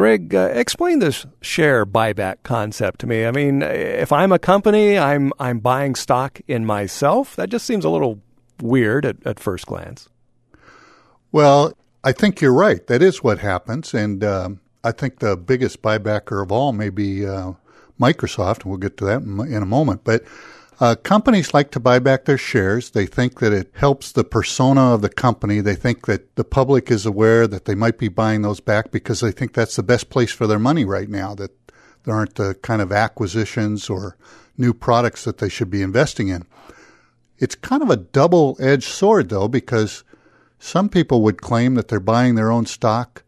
Greg, uh, explain this share buyback concept to me. I mean, if I'm a company, I'm I'm buying stock in myself. That just seems a little weird at, at first glance. Well, I think you're right. That is what happens, and um, I think the biggest buybacker of all may be uh, Microsoft, and we'll get to that in a moment. But uh, companies like to buy back their shares. They think that it helps the persona of the company. They think that the public is aware that they might be buying those back because they think that's the best place for their money right now, that there aren't the kind of acquisitions or new products that they should be investing in. It's kind of a double edged sword, though, because some people would claim that they're buying their own stock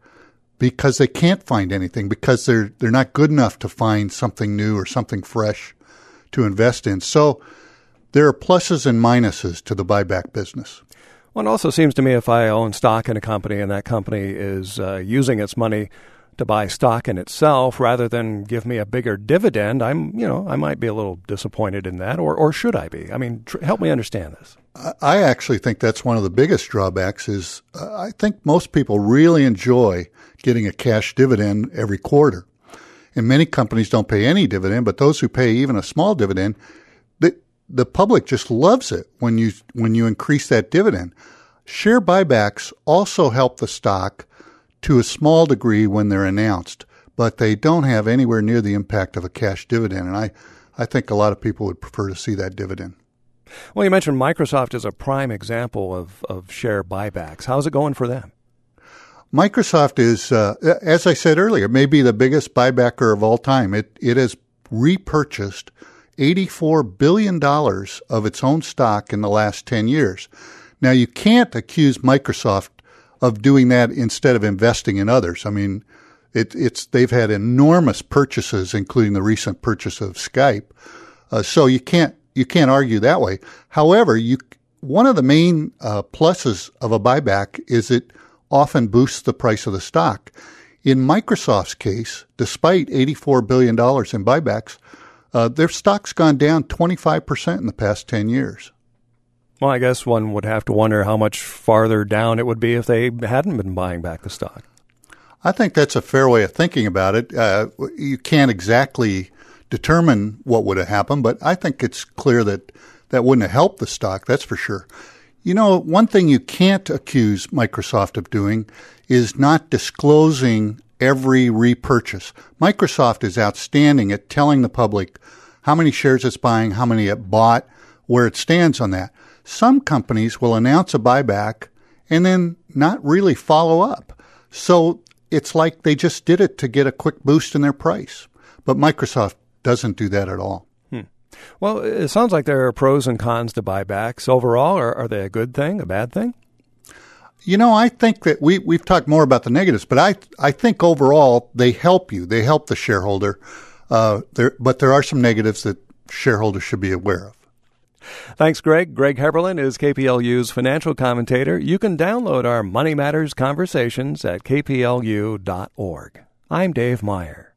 because they can't find anything, because they're, they're not good enough to find something new or something fresh to invest in. So there are pluses and minuses to the buyback business. Well, it also seems to me if I own stock in a company and that company is uh, using its money to buy stock in itself rather than give me a bigger dividend, I'm, you know, I might be a little disappointed in that, or, or should I be? I mean, tr- help me understand this. I actually think that's one of the biggest drawbacks is uh, I think most people really enjoy getting a cash dividend every quarter. And many companies don't pay any dividend, but those who pay even a small dividend, the, the public just loves it when you, when you increase that dividend. Share buybacks also help the stock to a small degree when they're announced, but they don't have anywhere near the impact of a cash dividend. And I, I think a lot of people would prefer to see that dividend. Well, you mentioned Microsoft as a prime example of, of share buybacks. How's it going for them? Microsoft is, uh, as I said earlier, maybe the biggest buybacker of all time. It it has repurchased $84 billion of its own stock in the last 10 years. Now, you can't accuse Microsoft of doing that instead of investing in others. I mean, it, it's they've had enormous purchases, including the recent purchase of Skype. Uh, so you can't you can't argue that way. However, you one of the main uh, pluses of a buyback is it often boosts the price of the stock. In Microsoft's case, despite $84 billion in buybacks, uh, their stock's gone down 25% in the past 10 years. Well, I guess one would have to wonder how much farther down it would be if they hadn't been buying back the stock. I think that's a fair way of thinking about it. Uh, you can't exactly determine what would have happened, but I think it's clear that that wouldn't have helped the stock, that's for sure. You know, one thing you can't accuse Microsoft of doing is not disclosing every repurchase. Microsoft is outstanding at telling the public how many shares it's buying, how many it bought, where it stands on that. Some companies will announce a buyback and then not really follow up. So it's like they just did it to get a quick boost in their price. But Microsoft doesn't do that at all. Well, it sounds like there are pros and cons to buybacks. Overall, are, are they a good thing, a bad thing? You know, I think that we, we've talked more about the negatives, but I, I think overall they help you. They help the shareholder. Uh, there, but there are some negatives that shareholders should be aware of. Thanks, Greg. Greg Heberlein is KPLU's financial commentator. You can download our Money Matters conversations at kplu.org. I'm Dave Meyer.